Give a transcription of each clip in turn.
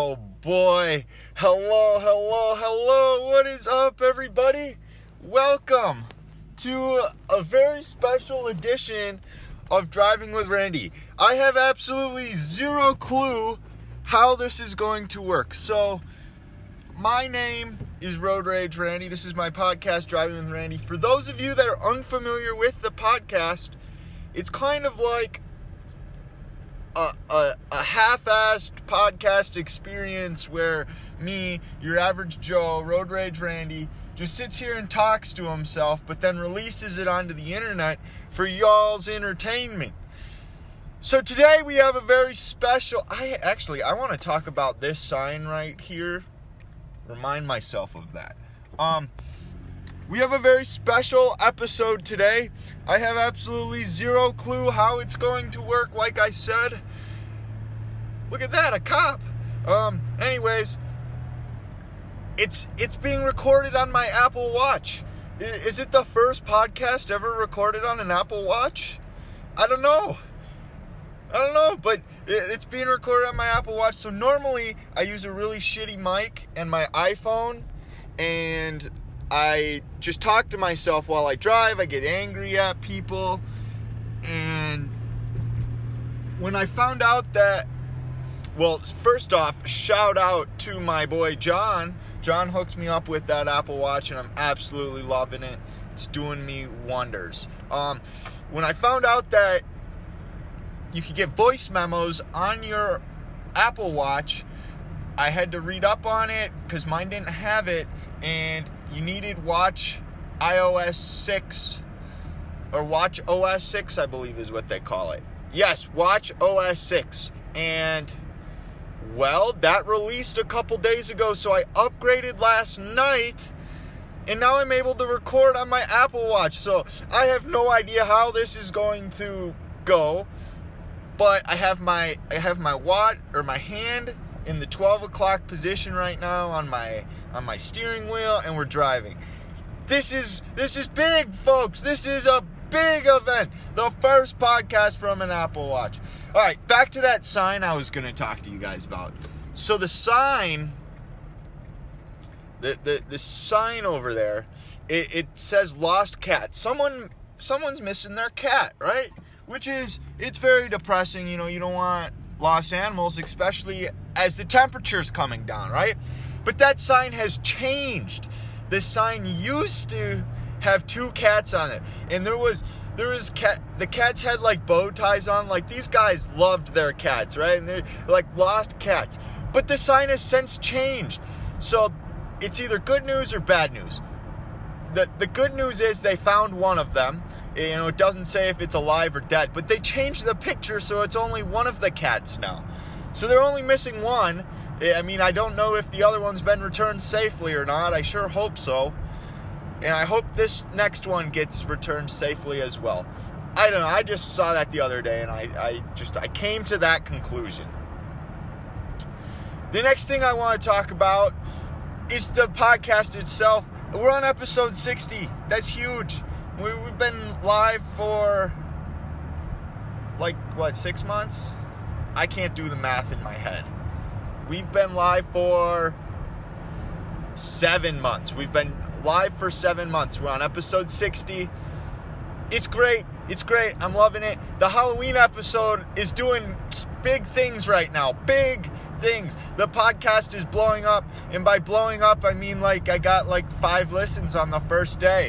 Oh boy. Hello, hello, hello. What is up, everybody? Welcome to a very special edition of Driving with Randy. I have absolutely zero clue how this is going to work. So, my name is Road Rage Randy. This is my podcast, Driving with Randy. For those of you that are unfamiliar with the podcast, it's kind of like a, a, a half-assed podcast experience where me, your average Joe, Road Rage Randy, just sits here and talks to himself, but then releases it onto the internet for y'all's entertainment. So today we have a very special. I actually I want to talk about this sign right here. Remind myself of that. Um, we have a very special episode today. I have absolutely zero clue how it's going to work. Like I said, look at that, a cop. Um, anyways, it's it's being recorded on my Apple Watch. Is it the first podcast ever recorded on an Apple Watch? I don't know. I don't know, but it's being recorded on my Apple Watch. So normally I use a really shitty mic and my iPhone, and I just talk to myself while I drive. I get angry at people. And when I found out that, well, first off, shout out to my boy John. John hooked me up with that Apple Watch, and I'm absolutely loving it. It's doing me wonders. Um, when I found out that you could get voice memos on your Apple Watch, I had to read up on it because mine didn't have it, and you needed Watch iOS 6 or Watch OS 6, I believe is what they call it. Yes, Watch OS 6. And well, that released a couple days ago, so I upgraded last night. And now I'm able to record on my Apple Watch. So I have no idea how this is going to go. But I have my I have my watch or my hand in the 12 o'clock position right now on my on my steering wheel and we're driving. This is this is big folks. This is a big event. The first podcast from an apple watch. All right back to that sign i was going to talk to you guys about. So the sign the the, the sign over there it, it says lost cat. Someone someone's missing their cat right? Which is it's very depressing you know you don't want lost animals, especially as the temperature's coming down, right? But that sign has changed. This sign used to have two cats on it, and there was there was cat. The cats had like bow ties on. Like these guys loved their cats, right? And they're like lost cats. But the sign has since changed, so it's either good news or bad news. The the good news is they found one of them you know, it doesn't say if it's alive or dead, but they changed the picture so it's only one of the cats now. So they're only missing one. Eh, I mean, I don't know if the other one's been returned safely or not. I sure hope so. And I hope this next one gets returned safely as well. I don't know. I just saw that the other day and I, I just I came to that conclusion. The next thing I want to talk about is the podcast itself. We're on episode 60. That's huge we, have been live for like what six months? I can't do the math in my head. We've been live for seven months. We've been live for seven months. We're on episode 60 it's great. It's great. I'm loving it. The halloween episode is doing big things right now. Big things. The podcast is blowing up. And by blowing up i mean like i got like five listens on the first day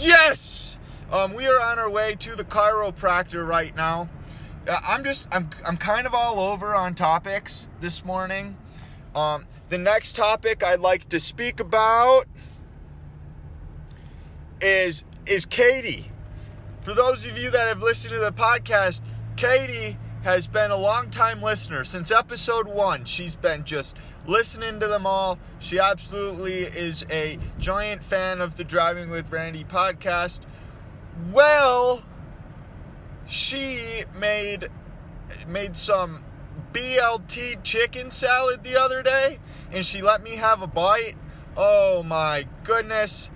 Yes! Um, we are on our way to the chiropractor right now. Uh, I'm just, I'm, I'm kind of all over on topics this morning. Um, the next topic I'd like to speak about is is Katie. For those of you that have listened to the podcast, Katie has been a long time listener since episode one. She's been just listening to them all. She absolutely is a giant fan of the Driving with Randy podcast. Well, she made made some BLT chicken salad the other day and she let me have a bite. Oh my goodness.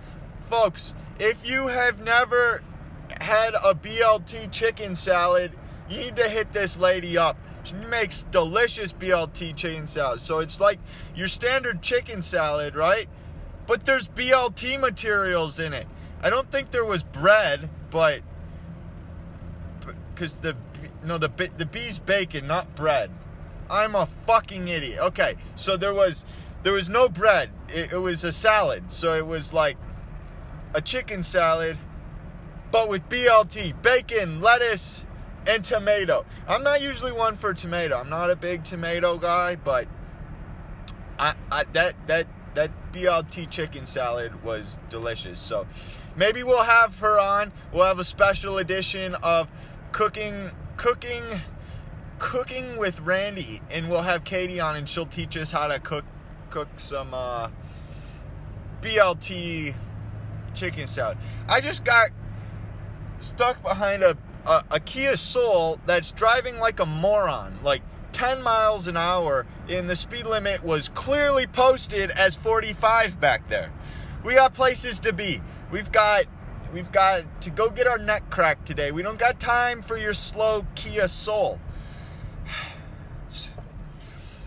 Folks, if you have never had a BLT chicken salad, you need to hit this lady up She makes delicious BLT chicken salad. So it's like your standard chicken salad, right? But there's BLT materials in it. I don't think there was bread, but because the no the the bee's bacon, not bread. I'm a fucking idiot. Okay, so there was there was no bread. It, it was a salad. So it was like a chicken salad, but with BLT, bacon, lettuce, and tomato. I'm not usually one for tomato. I'm not a big tomato guy, but I, I that that that BLT chicken salad was delicious. So maybe we'll have her on. We'll have a special edition of cooking cooking cooking with Randy and we'll have Katie on and she'll teach us how to cook cook some uh, BLT chicken salad. I just got stuck behind a, a, a Kia Soul that's driving like a moron, like 10 miles an hour, and the speed limit was clearly posted as 45 back there. We got places to be. We've got we've got to go get our neck cracked today. We don't got time for your slow Kia Soul.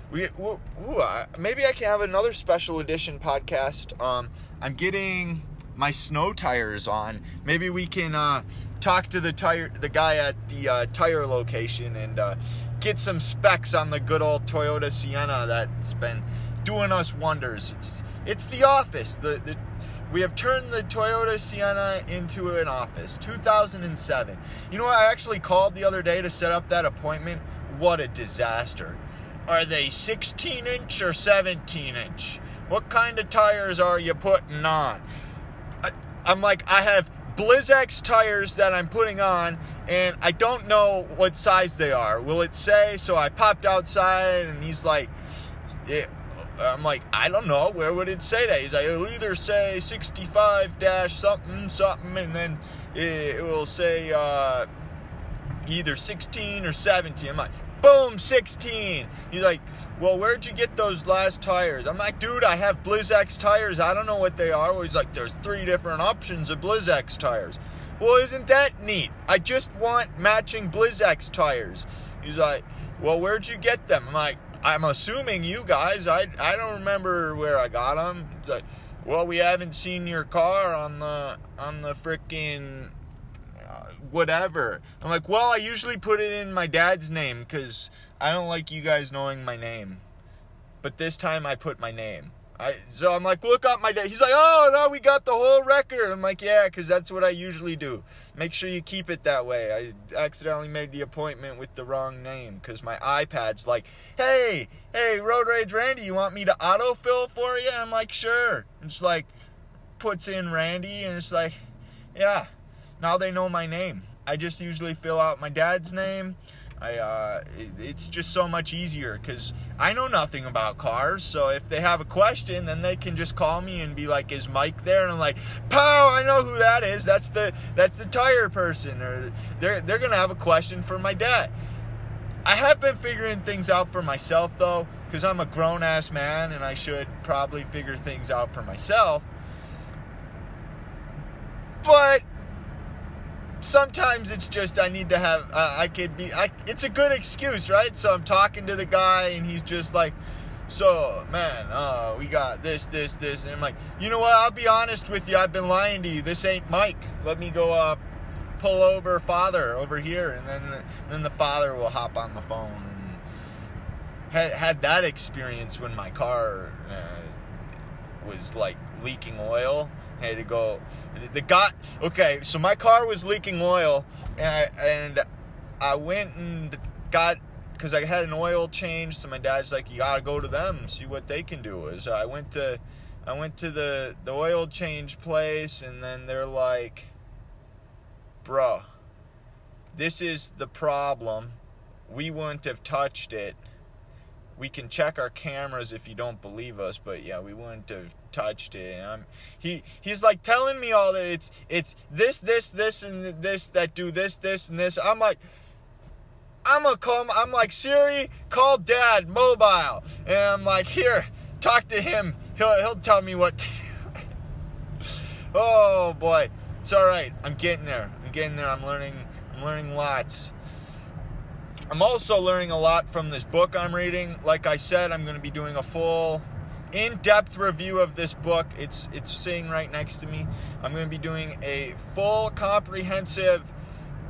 We ooh, ooh, maybe I can have another special edition podcast. Um, I'm getting my snow tires on. Maybe we can uh, talk to the tire, the guy at the uh, tire location, and uh, get some specs on the good old Toyota Sienna that's been doing us wonders. It's it's the office. The, the we have turned the Toyota Sienna into an office. 2007. You know what? I actually called the other day to set up that appointment. What a disaster. Are they 16 inch or 17 inch? What kind of tires are you putting on? I'm like, I have Blizzak tires that I'm putting on, and I don't know what size they are. Will it say? So I popped outside, and he's like, yeah. I'm like, I don't know. Where would it say that? He's like, it'll either say 65 dash something, something, and then it will say uh, either 16 or 17. I'm like, boom, 16. He's like, well, where'd you get those last tires? I'm like, dude, I have Blizzak tires. I don't know what they are. He's like, there's three different options of Blizzak tires. Well, isn't that neat? I just want matching Blizzak tires. He's like, well, where'd you get them? I'm like, I'm assuming you guys. I, I don't remember where I got them. He's like, well, we haven't seen your car on the on the freaking uh, whatever. I'm like, well, I usually put it in my dad's name because I don't like you guys knowing my name. But this time I put my name. I, so I'm like, look up my dad. He's like, oh, no, we got the whole record. I'm like, yeah, because that's what I usually do. Make sure you keep it that way. I accidentally made the appointment with the wrong name because my iPad's like, hey, hey, Road Rage Randy, you want me to autofill for you? I'm like, sure. It's like, puts in Randy, and it's like, yeah, now they know my name. I just usually fill out my dad's name I uh, it, it's just so much easier because I know nothing about cars. So if they have a question, then they can just call me and be like, "Is Mike there?" And I'm like, "Pow! I know who that is. That's the that's the tire person." Or they're they're gonna have a question for my dad. I have been figuring things out for myself though, because I'm a grown ass man and I should probably figure things out for myself. But sometimes it's just I need to have uh, I could be I, it's a good excuse, right? So I'm talking to the guy and he's just like, so man, uh, we got this, this, this, and I'm like, you know what? I'll be honest with you. I've been lying to you. This ain't Mike. Let me go uh, pull over father over here, and then then the father will hop on the phone. And had had that experience when my car uh, was like leaking oil had to go. The guy. Okay, so my car was leaking oil, and I, and I went and got because I had an oil change. So my dad's like, you gotta go to them, see what they can do. Is I went to, I went to the the oil change place, and then they're like, bruh, this is the problem. We wouldn't have touched it we can check our cameras if you don't believe us, but yeah, we wouldn't have touched it. And I'm, he he's like telling me all that it's it's this this this and this that do this this and this. I'm like. I'm gonna call. I'm like Siri, call Dad mobile, and I'm like, here, talk to him. He'll he'll tell me what. To oh boy, it's all right. I'm getting there. I'm getting there. I'm learning. I'm learning lots. I'm also learning a lot from this book I'm reading. Like I said, I'm going to be doing a full in-depth review of this book. It's it's sitting right next to me. I'm going to be doing a full comprehensive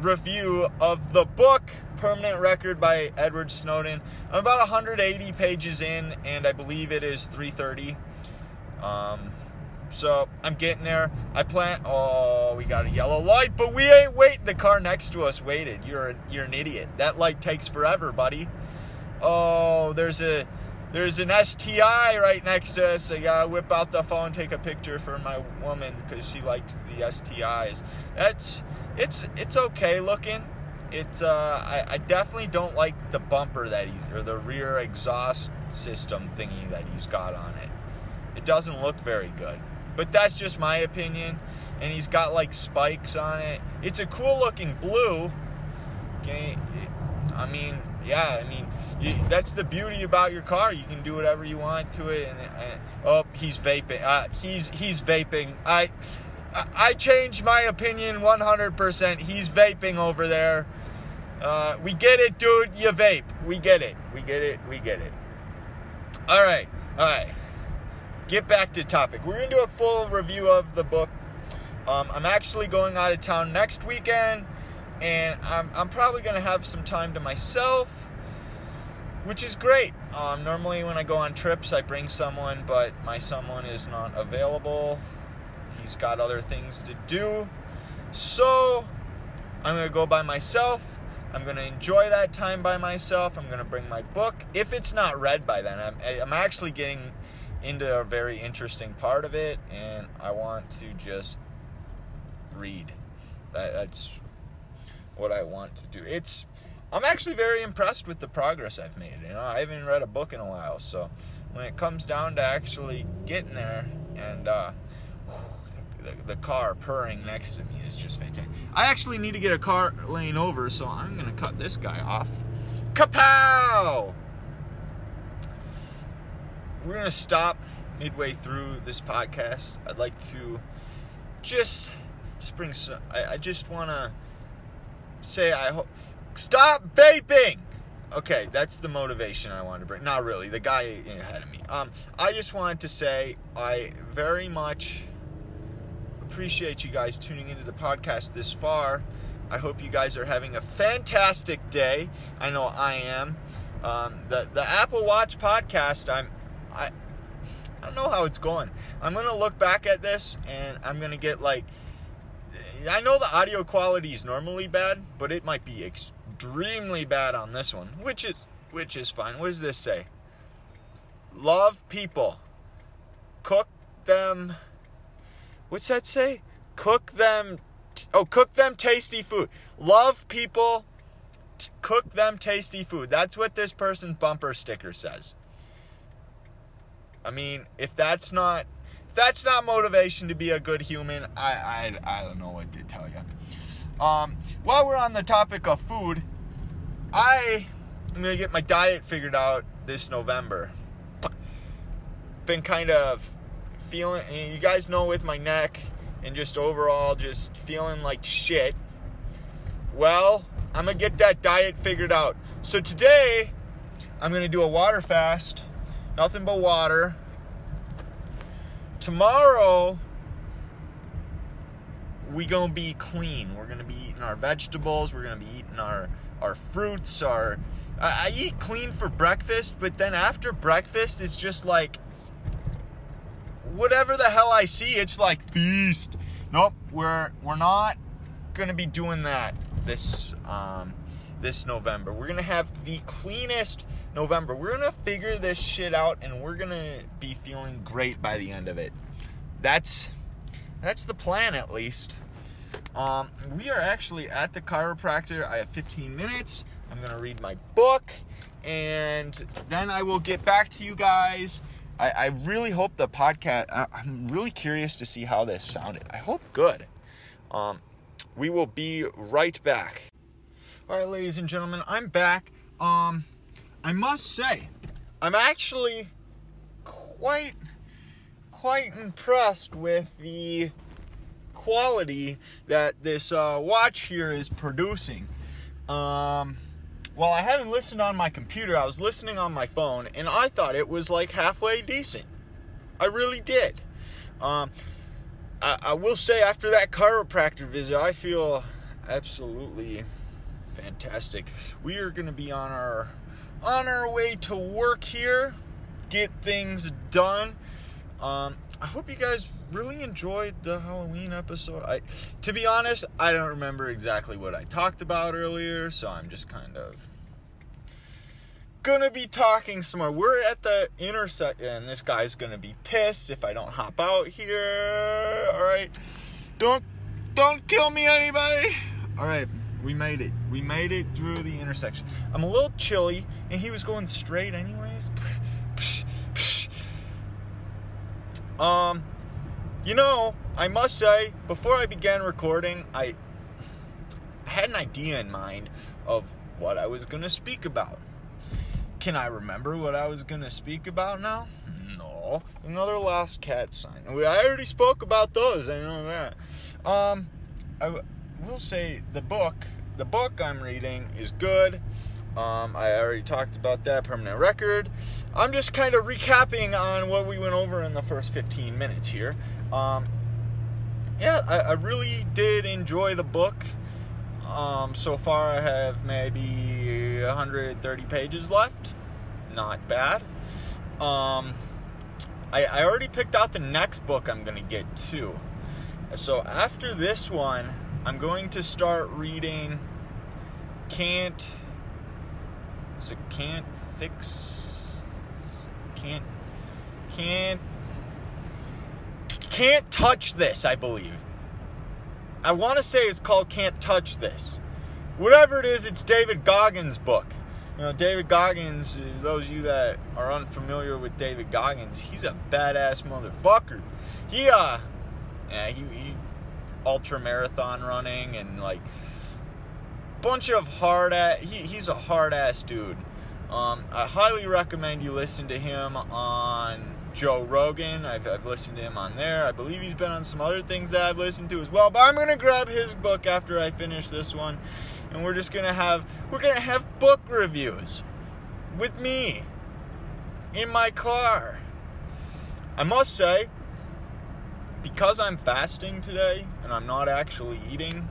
review of the book Permanent Record by Edward Snowden. I'm about 180 pages in and I believe it is 330. Um so I'm getting there. I plan. Oh, we got a yellow light, but we ain't waiting. The car next to us waited. You're a, you're an idiot. That light takes forever, buddy. Oh, there's a there's an STI right next to us. I gotta whip out the phone, take a picture for my woman because she likes the STIs. That's it's it's okay looking. It's uh, I, I definitely don't like the bumper that he's or the rear exhaust system thingy that he's got on it. It doesn't look very good, but that's just my opinion. And he's got like spikes on it. It's a cool looking blue. Okay, I mean, yeah, I mean, you, that's the beauty about your car. You can do whatever you want to it. And, and oh, he's vaping. Uh, he's he's vaping. I I changed my opinion 100%. He's vaping over there. Uh, we get it, dude. You vape. We get it. We get it. We get it. All right. All right. Get back to topic. We're gonna do a full review of the book. Um, I'm actually going out of town next weekend and I'm, I'm probably going to have some time to myself, which is great. Um, normally, when I go on trips, I bring someone, but my someone is not available. He's got other things to do. So, I'm going to go by myself. I'm going to enjoy that time by myself. I'm going to bring my book. If it's not read by then, I'm, I'm actually getting into a very interesting part of it, and I want to just read. That, that's what I want to do. It's I'm actually very impressed with the progress I've made. You know, I haven't read a book in a while, so when it comes down to actually getting there and uh, the, the, car purring next to me is just fantastic. I actually need to get a car lane over, so I'm gonna cut this guy off. Kapow! We're gonna stop midway through this podcast. I'd like to just just bring some. I, I just wanna say I hope. Stop vaping! Okay, that's the motivation I wanted to bring. Not really, the guy ahead of me. Um, I just wanted to say I very much appreciate you guys tuning into the podcast this far. I hope you guys are having a fantastic day. I know I am. Um, the the Apple Watch podcast. I'm I I don't know how it's going. I'm gonna look back at this and I'm gonna get like I know the audio quality is normally bad, but it might be extremely bad on this one, which is which is fine. What does this say? Love people. Cook them. What's that say? Cook them. Oh, cook them tasty food. Love people. Cook them tasty food. That's what this person's bumper sticker says. I mean, if that's not that's not motivation to be a good human, I, I, I don't know what to tell you. Um, while we're on the topic of food, I am gonna get my diet figured out this November. Been kind of feeling, you guys know, with my neck and just overall just feeling like shit. Well, I'm gonna get that diet figured out. So today, I'm gonna do a water fast, nothing but water tomorrow we gonna be clean. We're gonna be eating our vegetables. We're gonna be eating our our fruits. Our I, I eat clean for breakfast, but then after breakfast, it's just like whatever the hell I see. It's like feast. Nope, we're we're not gonna be doing that this um, this November. We're gonna have the cleanest November. We're gonna figure this shit out and we're gonna be feeling great by the end of it. That's that's the plan at least. Um, we are actually at the chiropractor. I have 15 minutes. I'm gonna read my book and then I will get back to you guys. I, I really hope the podcast. I, I'm really curious to see how this sounded. I hope good. Um, we will be right back. All right, ladies and gentlemen, I'm back. Um, I must say, I'm actually quite quite impressed with the quality that this uh, watch here is producing. Um, while I haven't listened on my computer, I was listening on my phone, and I thought it was like halfway decent. I really did. Um, I, I will say, after that chiropractor visit, I feel absolutely fantastic. We are going to be on our on our way to work here, get things done. Um, I hope you guys really enjoyed the Halloween episode. I, to be honest, I don't remember exactly what I talked about earlier, so I'm just kind of gonna be talking some more. We're at the intersection, and this guy's gonna be pissed if I don't hop out here. All right, don't don't kill me, anybody. All right, we made it. We made it through the intersection. I'm a little chilly, and he was going straight anyways. Um, you know, I must say, before I began recording, I had an idea in mind of what I was going to speak about. Can I remember what I was going to speak about now? No. Another Lost Cat sign. I already spoke about those, I know that. Um, I will say the book, the book I'm reading is good. Um, I already talked about that permanent record. I'm just kind of recapping on what we went over in the first 15 minutes here. Um, yeah, I, I, really did enjoy the book. Um, so far, I have maybe 130 pages left. Not bad. Um, I, I already picked out the next book I'm going to get too. So after this one, I'm going to start reading Can't so can't fix can't can't can't touch this, I believe. I want to say it's called Can't Touch This. Whatever it is, it's David Goggins' book. You know, David Goggins, uh, those of you that are unfamiliar with David Goggins, he's a badass motherfucker. He, uh, yeah, he, he ultra marathon running and like bunch of hard ass. He, he's a hard ass dude. Um, I highly recommend you listen to him on Joe Rogan. I've, I've, listened to him on there. I believe he's been on some other things that I've listened to as well. But I'm gonna grab his book after I finish this one, and we're just gonna have we're gonna have book reviews with me in my car. I must say, because I'm fasting today and I'm not actually eating,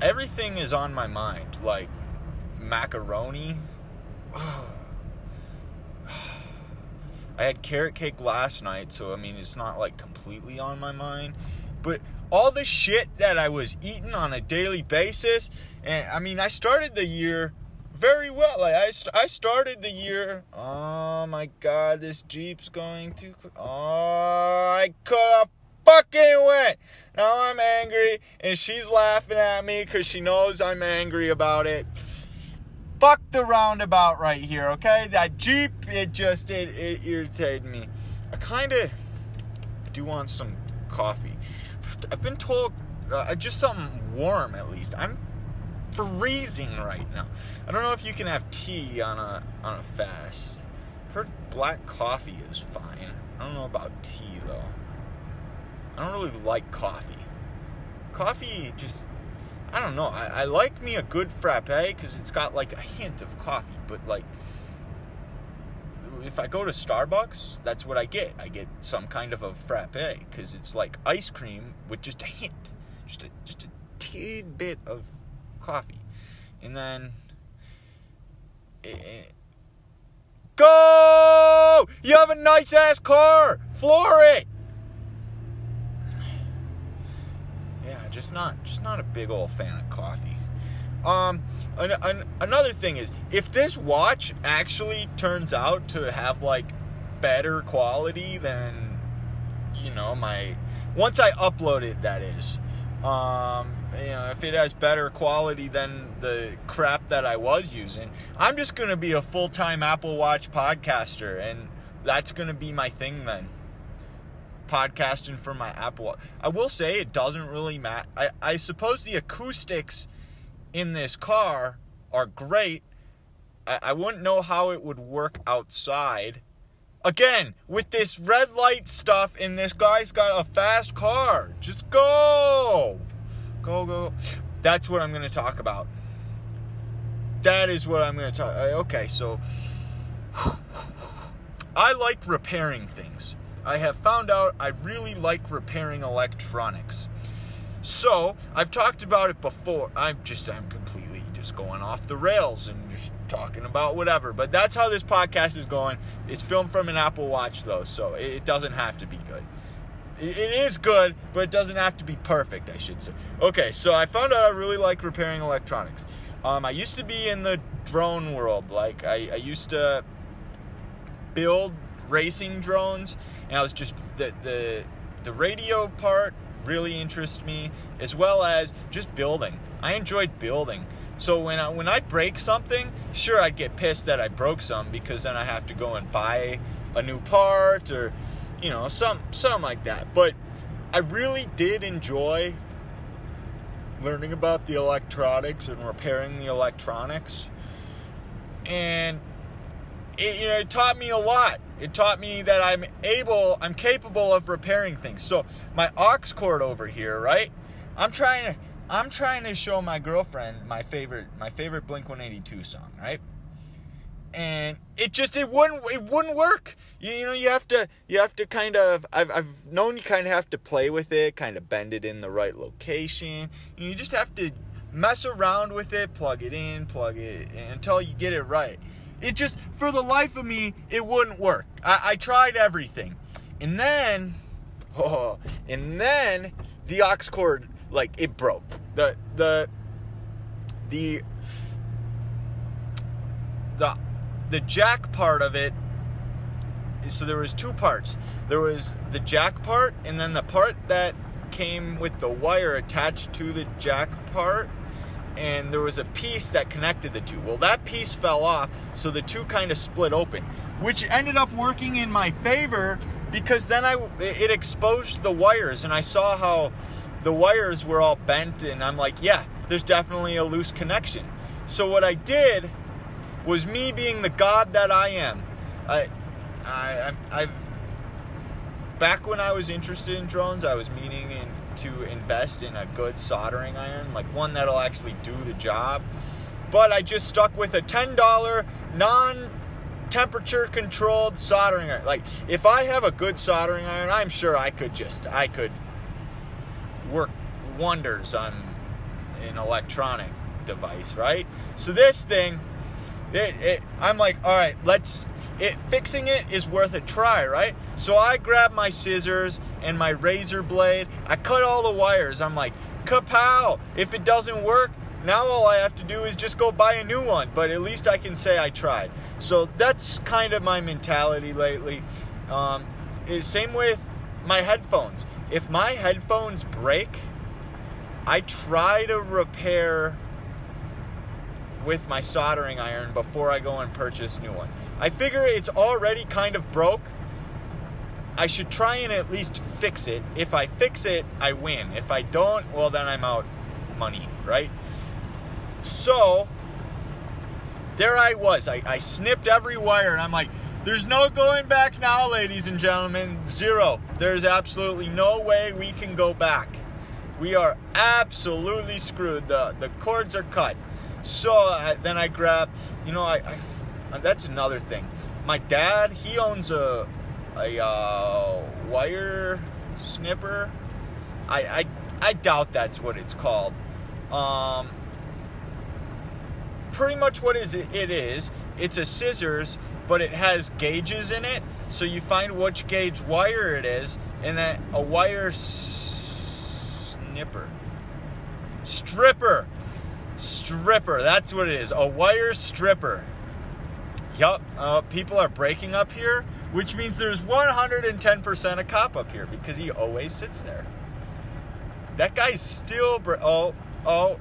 everything is on my mind. Like macaroni. I had carrot cake last night, so I mean, it's not like completely on my mind. But all the shit that I was eating on a daily basis, and I mean, I started the year very well. Like I, I started the year. Oh my god, this Jeep's going too. Oh, I could have fucking went. Now I'm angry, and she's laughing at me because she knows I'm angry about it. Fuck the roundabout right here, okay? That Jeep, it just, it, it irritated me. I kind of do want some coffee. I've been told, uh, just something warm at least. I'm freezing right now. I don't know if you can have tea on a on a fast. I've heard black coffee is fine. I don't know about tea though. I don't really like coffee. Coffee just, I don't know. I, I like me a good frappe because it's got like a hint of coffee, but like, if I go to Starbucks, that's what I get. I get some kind of a frappe because it's like ice cream with just a hint, just a just a tidbit of coffee, and then. Eh, eh, go! You have a nice ass car. Floor it. Yeah, just not just not a big old fan of coffee. Um, an, an, another thing is if this watch actually turns out to have like better quality than you know my once I upload it, that is. Um, you know, if it has better quality than the crap that I was using, I'm just gonna be a full time Apple Watch podcaster, and that's gonna be my thing then podcasting for my Apple. Watch. I will say it doesn't really matter. I, I suppose the acoustics in this car are great. I, I wouldn't know how it would work outside. Again, with this red light stuff, and this guy's got a fast car. Just go! Go, go. That's what I'm going to talk about. that is what I'm going to talk. Uh, okay, so I like repairing things. I have found out I really like repairing electronics. So I've talked about it before. I'm just I'm completely just going off the rails and just talking about whatever. But that's how this podcast is going. It's filmed from an Apple Watch though, so it doesn't have to be good. It is good, but it doesn't have to be perfect, I should say. Okay, so I found out I really like repairing electronics. Um, I used to be in the drone world. Like I, I used to build racing drones, and I was just the the the radio part really interests me, as well as just building. I enjoyed building. So when I when I break something, sure I'd get pissed that I broke some because then I have to go and buy a new part or you know some something like that. But I really did enjoy learning about the electronics and repairing the electronics. And it, you know, it taught me a lot. It taught me that I'm able, I'm capable of repairing things. So my aux cord over here, right? I'm trying to, I'm trying to show my girlfriend my favorite, my favorite Blink 182 song, right? And it just, it wouldn't, it wouldn't work. You, you know, you have to, you have to kind of, I've, I've known you kind of have to play with it, kind of bend it in the right location. You just have to mess around with it, plug it in, plug it in, until you get it right. It just, for the life of me, it wouldn't work. I, I tried everything. And then, oh, and then the aux cord, like, it broke. The, the, the, the, the jack part of it, so there was two parts. There was the jack part, and then the part that came with the wire attached to the jack part and there was a piece that connected the two. Well, that piece fell off, so the two kind of split open, which ended up working in my favor because then I it exposed the wires and I saw how the wires were all bent and I'm like, yeah, there's definitely a loose connection. So what I did was me being the god that I am. I I I've back when I was interested in drones, I was meaning in to invest in a good soldering iron, like one that'll actually do the job. But I just stuck with a $10 non temperature controlled soldering iron. Like if I have a good soldering iron, I'm sure I could just I could work wonders on an electronic device, right? So this thing it, it, I'm like, all right, let's. It, fixing it is worth a try, right? So I grab my scissors and my razor blade. I cut all the wires. I'm like, kapow! If it doesn't work, now all I have to do is just go buy a new one. But at least I can say I tried. So that's kind of my mentality lately. Um, same with my headphones. If my headphones break, I try to repair with my soldering iron before I go and purchase new ones. I figure it's already kind of broke. I should try and at least fix it. If I fix it, I win. If I don't, well, then I'm out money, right? So, there I was. I, I snipped every wire and I'm like, there's no going back now, ladies and gentlemen. Zero. There's absolutely no way we can go back. We are absolutely screwed. The, the cords are cut. So I, then I grab, you know, I, I, that's another thing. My dad, he owns a a uh, wire snipper. I, I I doubt that's what it's called. Um, pretty much what is it, it is. It's a scissors, but it has gauges in it. So you find which gauge wire it is, and then a wire snipper, stripper. Stripper, that's what it is. A wire stripper. Yup, uh, people are breaking up here, which means there's 110% a cop up here because he always sits there. That guy's still. Bre- oh, oh.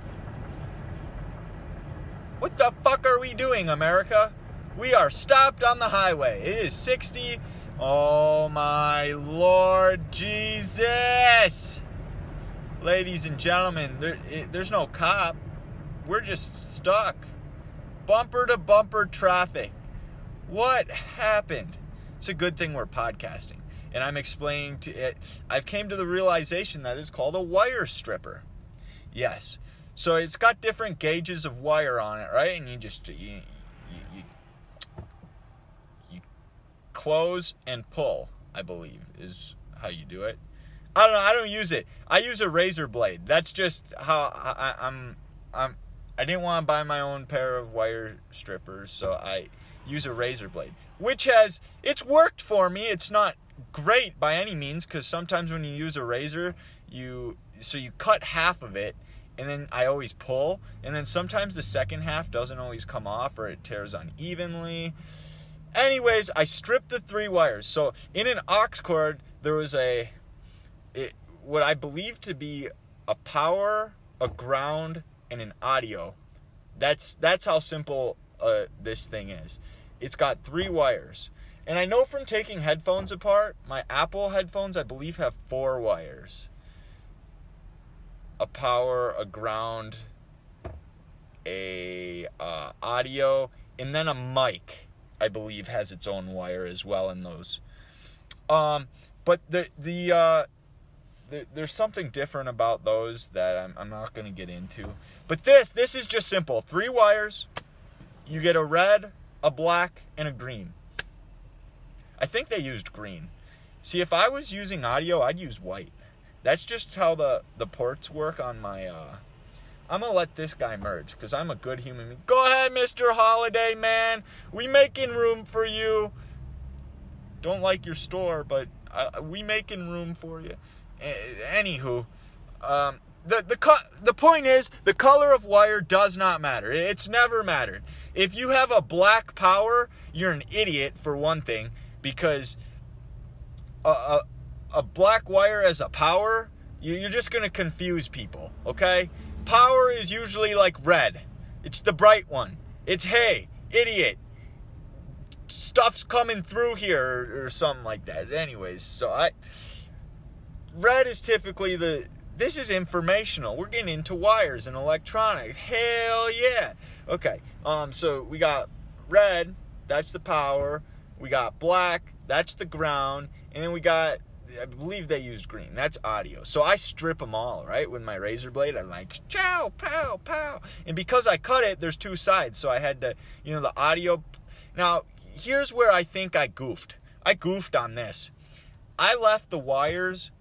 What the fuck are we doing, America? We are stopped on the highway. It is 60. Oh my Lord Jesus! Ladies and gentlemen, there, it, there's no cop we're just stuck. Bumper to bumper traffic. What happened? It's a good thing we're podcasting. And I'm explaining to it. I've came to the realization that it's called a wire stripper. Yes. So it's got different gauges of wire on it, right? And you just you you, you, you close and pull, I believe, is how you do it. I don't know. I don't use it. I use a razor blade. That's just how I, I'm. I'm. I didn't want to buy my own pair of wire strippers, so I use a razor blade, which has it's worked for me. It's not great by any means because sometimes when you use a razor, you so you cut half of it and then I always pull, and then sometimes the second half doesn't always come off or it tears unevenly. Anyways, I stripped the three wires. So in an aux cord, there was a it, what I believe to be a power, a ground, and an audio. That's that's how simple uh, this thing is. It's got three wires. And I know from taking headphones apart, my Apple headphones, I believe, have four wires a power, a ground, a uh, audio, and then a mic. I believe has its own wire as well in those. Um, but the the uh, the, there's something different about those that I'm, I'm not going to get into. But this this is just simple. Three wires. You get a red, a black, and a green. I think they used green. See, if I was using audio, I'd use white. That's just how the, the ports work on my. Uh, I'm gonna let this guy merge because I'm a good human being. Go ahead, Mr. Holiday Man. We making room for you. Don't like your store, but uh, we making room for you. Anywho, um, the the co- the point is the color of wire does not matter. It's never mattered. If you have a black power, you're an idiot for one thing because a a, a black wire as a power, you're just gonna confuse people. Okay, power is usually like red. It's the bright one. It's hey, idiot. Stuff's coming through here or, or something like that. Anyways, so I red is typically the this is informational. We're getting into wires and electronics. Hell yeah. Okay. Um so we got red, that's the power. We got black, that's the ground, and then we got I believe they used green. That's audio. So I strip them all, right? With my razor blade, I'm like, chow, pow, pow. And because I cut it, there's two sides. So I had to, you know, the audio. Now, here's where I think I goofed. I goofed on this. I left the wires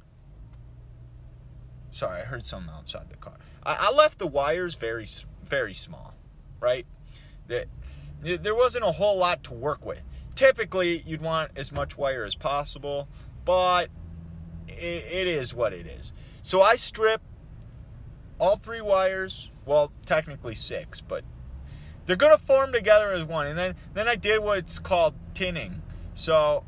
Sorry, I heard something outside the car. I, I left the wires very, very small, right? That there wasn't a whole lot to work with. Typically, you'd want as much wire as possible, but it, it is what it is. So I strip all three wires. Well, technically six, but they're gonna form together as one. And then then I did what's called tinning. So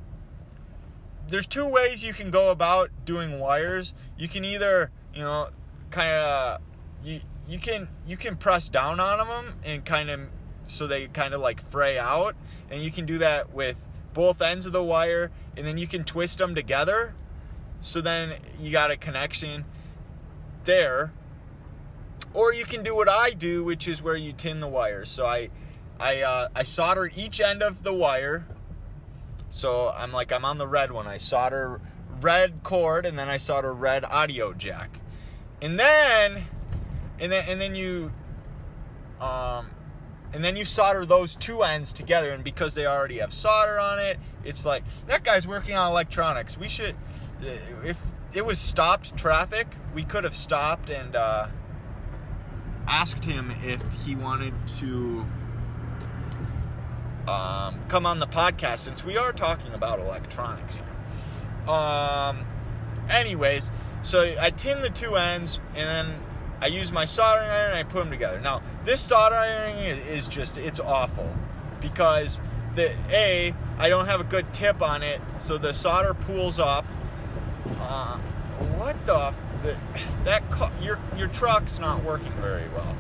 there's two ways you can go about doing wires. You can either you know, kind of you you can you can press down on them and kind of so they kind of like fray out, and you can do that with both ends of the wire, and then you can twist them together. So then you got a connection there. Or you can do what I do, which is where you tin the wires. So I I uh, I solder each end of the wire. So I'm like I'm on the red one. I solder red cord and then I solder red audio jack and then and then and then you um and then you solder those two ends together and because they already have solder on it it's like that guy's working on electronics. We should if it was stopped traffic we could have stopped and uh, asked him if he wanted to um, come on the podcast since we are talking about electronics um anyways so I tin the two ends and then I use my soldering iron and I put them together. Now, this soldering iron is just, it's awful because the A, I don't have a good tip on it, so the solder pools up. Uh, what the, the that your your truck's not working very well.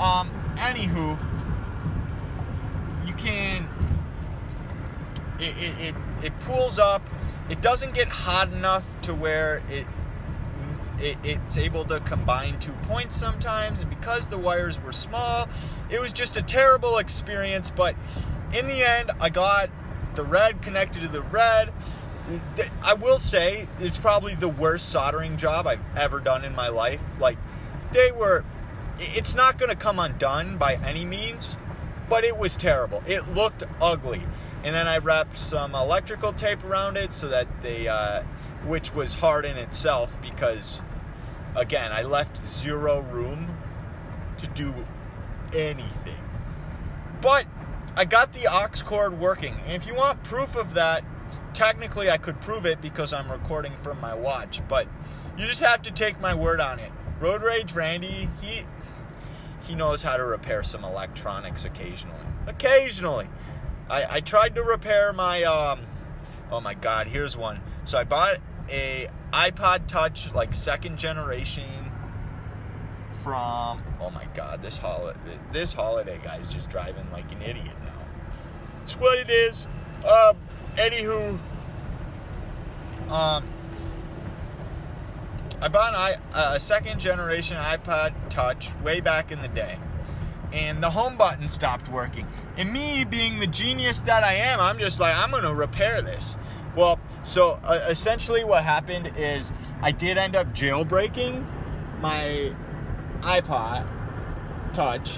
Um, anywho, you can it, it, it, it pools up. It doesn't get hot enough to where it it, it's able to combine two points sometimes. And because the wires were small, it was just a terrible experience. But in the end, I got the red connected to the red. I will say it's probably the worst soldering job I've ever done in my life. Like, they were it's not going to come undone by any means, but it was terrible. It looked ugly. And then I wrapped some electrical tape around it so that they, uh, which was hard in itself because, again, I left zero room to do anything. But I got the aux cord working. And if you want proof of that, technically I could prove it because I'm recording from my watch, but you just have to take my word on it. Road Rage Randy, he he knows how to repair some electronics occasionally. Occasionally. I, I tried to repair my um oh my god, here's one. So I bought a iPod Touch like second generation from oh my god, this holiday this holiday guy's just driving like an idiot now. It's what it is. Um anywho um I bought an, a second generation iPod Touch way back in the day, and the home button stopped working. And me being the genius that I am, I'm just like, I'm gonna repair this. Well, so uh, essentially, what happened is I did end up jailbreaking my iPod Touch,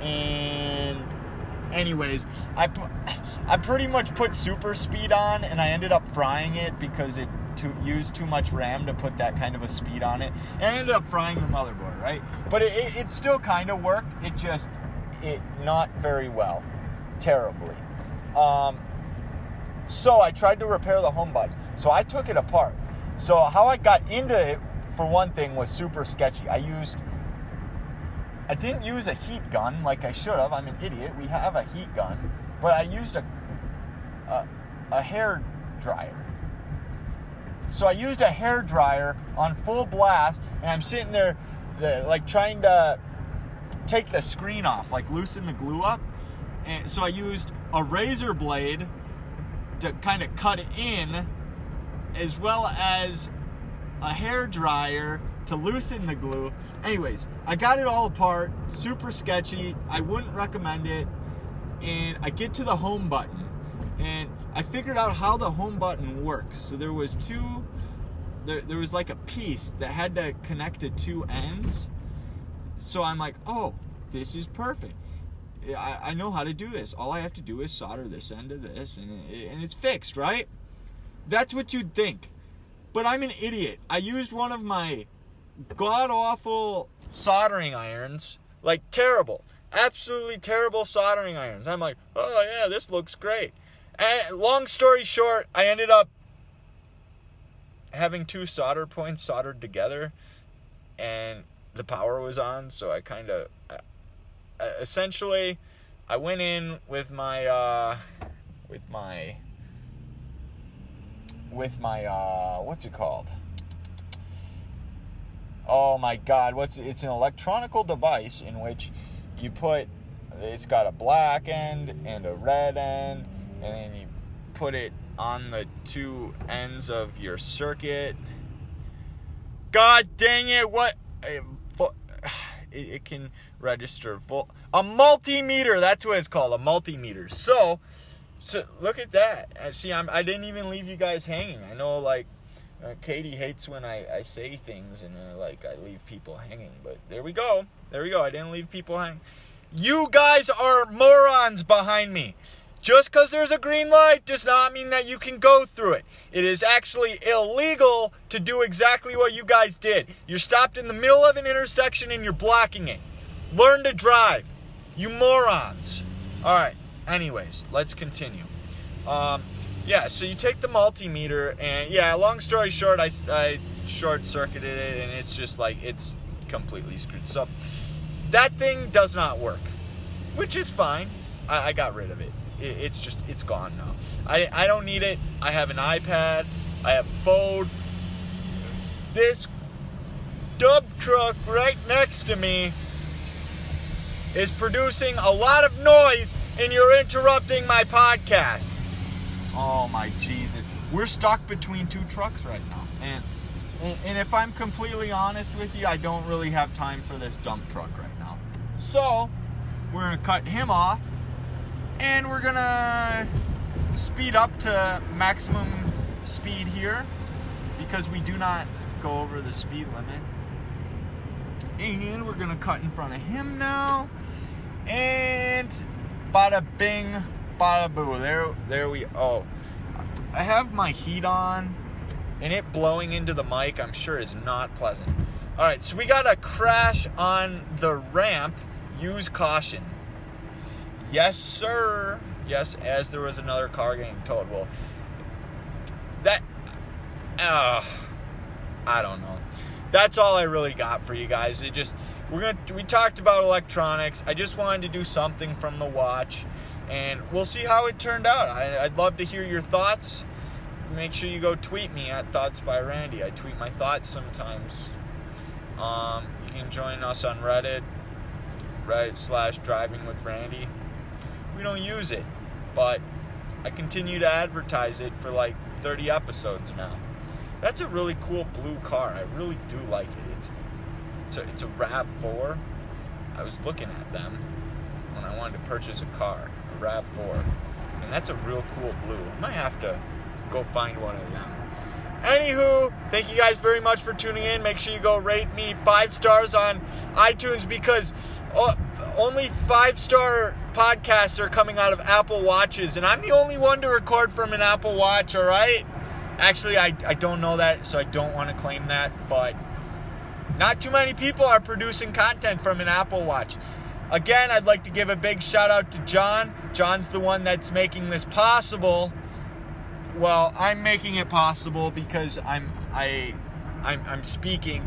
and anyways, I I pretty much put super speed on, and I ended up frying it because it to use too much RAM to put that kind of a speed on it, and I ended up frying the motherboard, right? But it, it, it still kind of worked. It just it not very well, terribly. Um, so I tried to repair the home button. So I took it apart. So how I got into it, for one thing, was super sketchy. I used I didn't use a heat gun like I should have. I'm an idiot. We have a heat gun, but I used a a, a hair dryer. So I used a hair dryer on full blast, and I'm sitting there, like trying to take the screen off, like loosen the glue up. And so I used a razor blade to kind of cut in, as well as a hair dryer to loosen the glue. Anyways, I got it all apart, super sketchy. I wouldn't recommend it. And I get to the home button, and I figured out how the home button works. So there was two, there, there was like a piece that had to connect to two ends. So I'm like, oh, this is perfect. I, I know how to do this. All I have to do is solder this end to this, and, it, and it's fixed, right? That's what you'd think. But I'm an idiot. I used one of my god awful soldering irons, like terrible, absolutely terrible soldering irons. I'm like, oh yeah, this looks great. And long story short, I ended up having two solder points soldered together, and the power was on. So I kind of, essentially, I went in with my, uh, with my, with my, uh, what's it called? Oh my God! What's it's an electronical device in which you put. It's got a black end and a red end and then you put it on the two ends of your circuit. God dang it! What it, it can register volt a multimeter. That's what it's called, a multimeter. So, so look at that. See, I'm I didn't even leave you guys hanging. I know like uh, Katie hates when I, I say things and uh, like I leave people hanging, but there we go. There we go. I didn't leave people hanging. You guys are morons behind me. Just because there's a green light does not mean that you can go through it. It is actually illegal to do exactly what you guys did. You're stopped in the middle of an intersection and you're blocking it. Learn to drive. You morons. All right. Anyways, let's continue. Um, yeah, so you take the multimeter, and yeah, long story short, I, I short circuited it, and it's just like it's completely screwed. So that thing does not work, which is fine. I, I got rid of it it's just it's gone now. I I don't need it. I have an iPad. I have a phone. This dump truck right next to me is producing a lot of noise and you're interrupting my podcast. Oh my Jesus. We're stuck between two trucks right now. And, and, if I'm completely honest with you, I don't really have time for this dump truck right now. So, we're going to cut him off and we're gonna speed up to maximum speed here because we do not go over the speed limit. And we're gonna cut in front of him now. And bada bing, bada boo. There, there we. Oh, I have my heat on, and it blowing into the mic. I'm sure is not pleasant. All right, so we got a crash on the ramp. Use caution. Yes, sir. Yes, as there was another car getting towed. Well, that. Uh, I don't know. That's all I really got for you guys. It just we're gonna we talked about electronics. I just wanted to do something from the watch, and we'll see how it turned out. I, I'd love to hear your thoughts. Make sure you go tweet me at Thoughts by Randy. I tweet my thoughts sometimes. Um, you can join us on Reddit, Reddit slash Driving with Randy. We don't use it, but I continue to advertise it for like 30 episodes now. That's a really cool blue car. I really do like it. It's it's a, it's a Rav4. I was looking at them when I wanted to purchase a car, a Rav4, and that's a real cool blue. I might have to go find one of them. Anywho, thank you guys very much for tuning in. Make sure you go rate me five stars on iTunes because oh, only five star podcasts are coming out of Apple Watches, and I'm the only one to record from an Apple Watch, all right? Actually, I, I don't know that, so I don't want to claim that, but not too many people are producing content from an Apple Watch. Again, I'd like to give a big shout out to John. John's the one that's making this possible. Well, I'm making it possible because I'm I I'm, I'm speaking.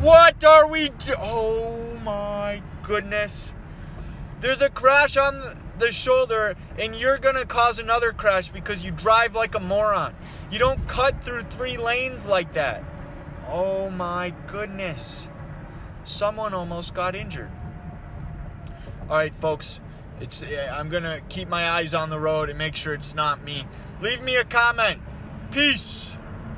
What are we do- Oh my goodness. There's a crash on the shoulder and you're to cause another crash because you drive like a moron. You don't cut through three lanes like that. Oh my goodness. Someone almost got injured. All right, folks. It's eh, I'm going to keep my eyes on the road and make sure it's not me. Leave me a comment. Peace.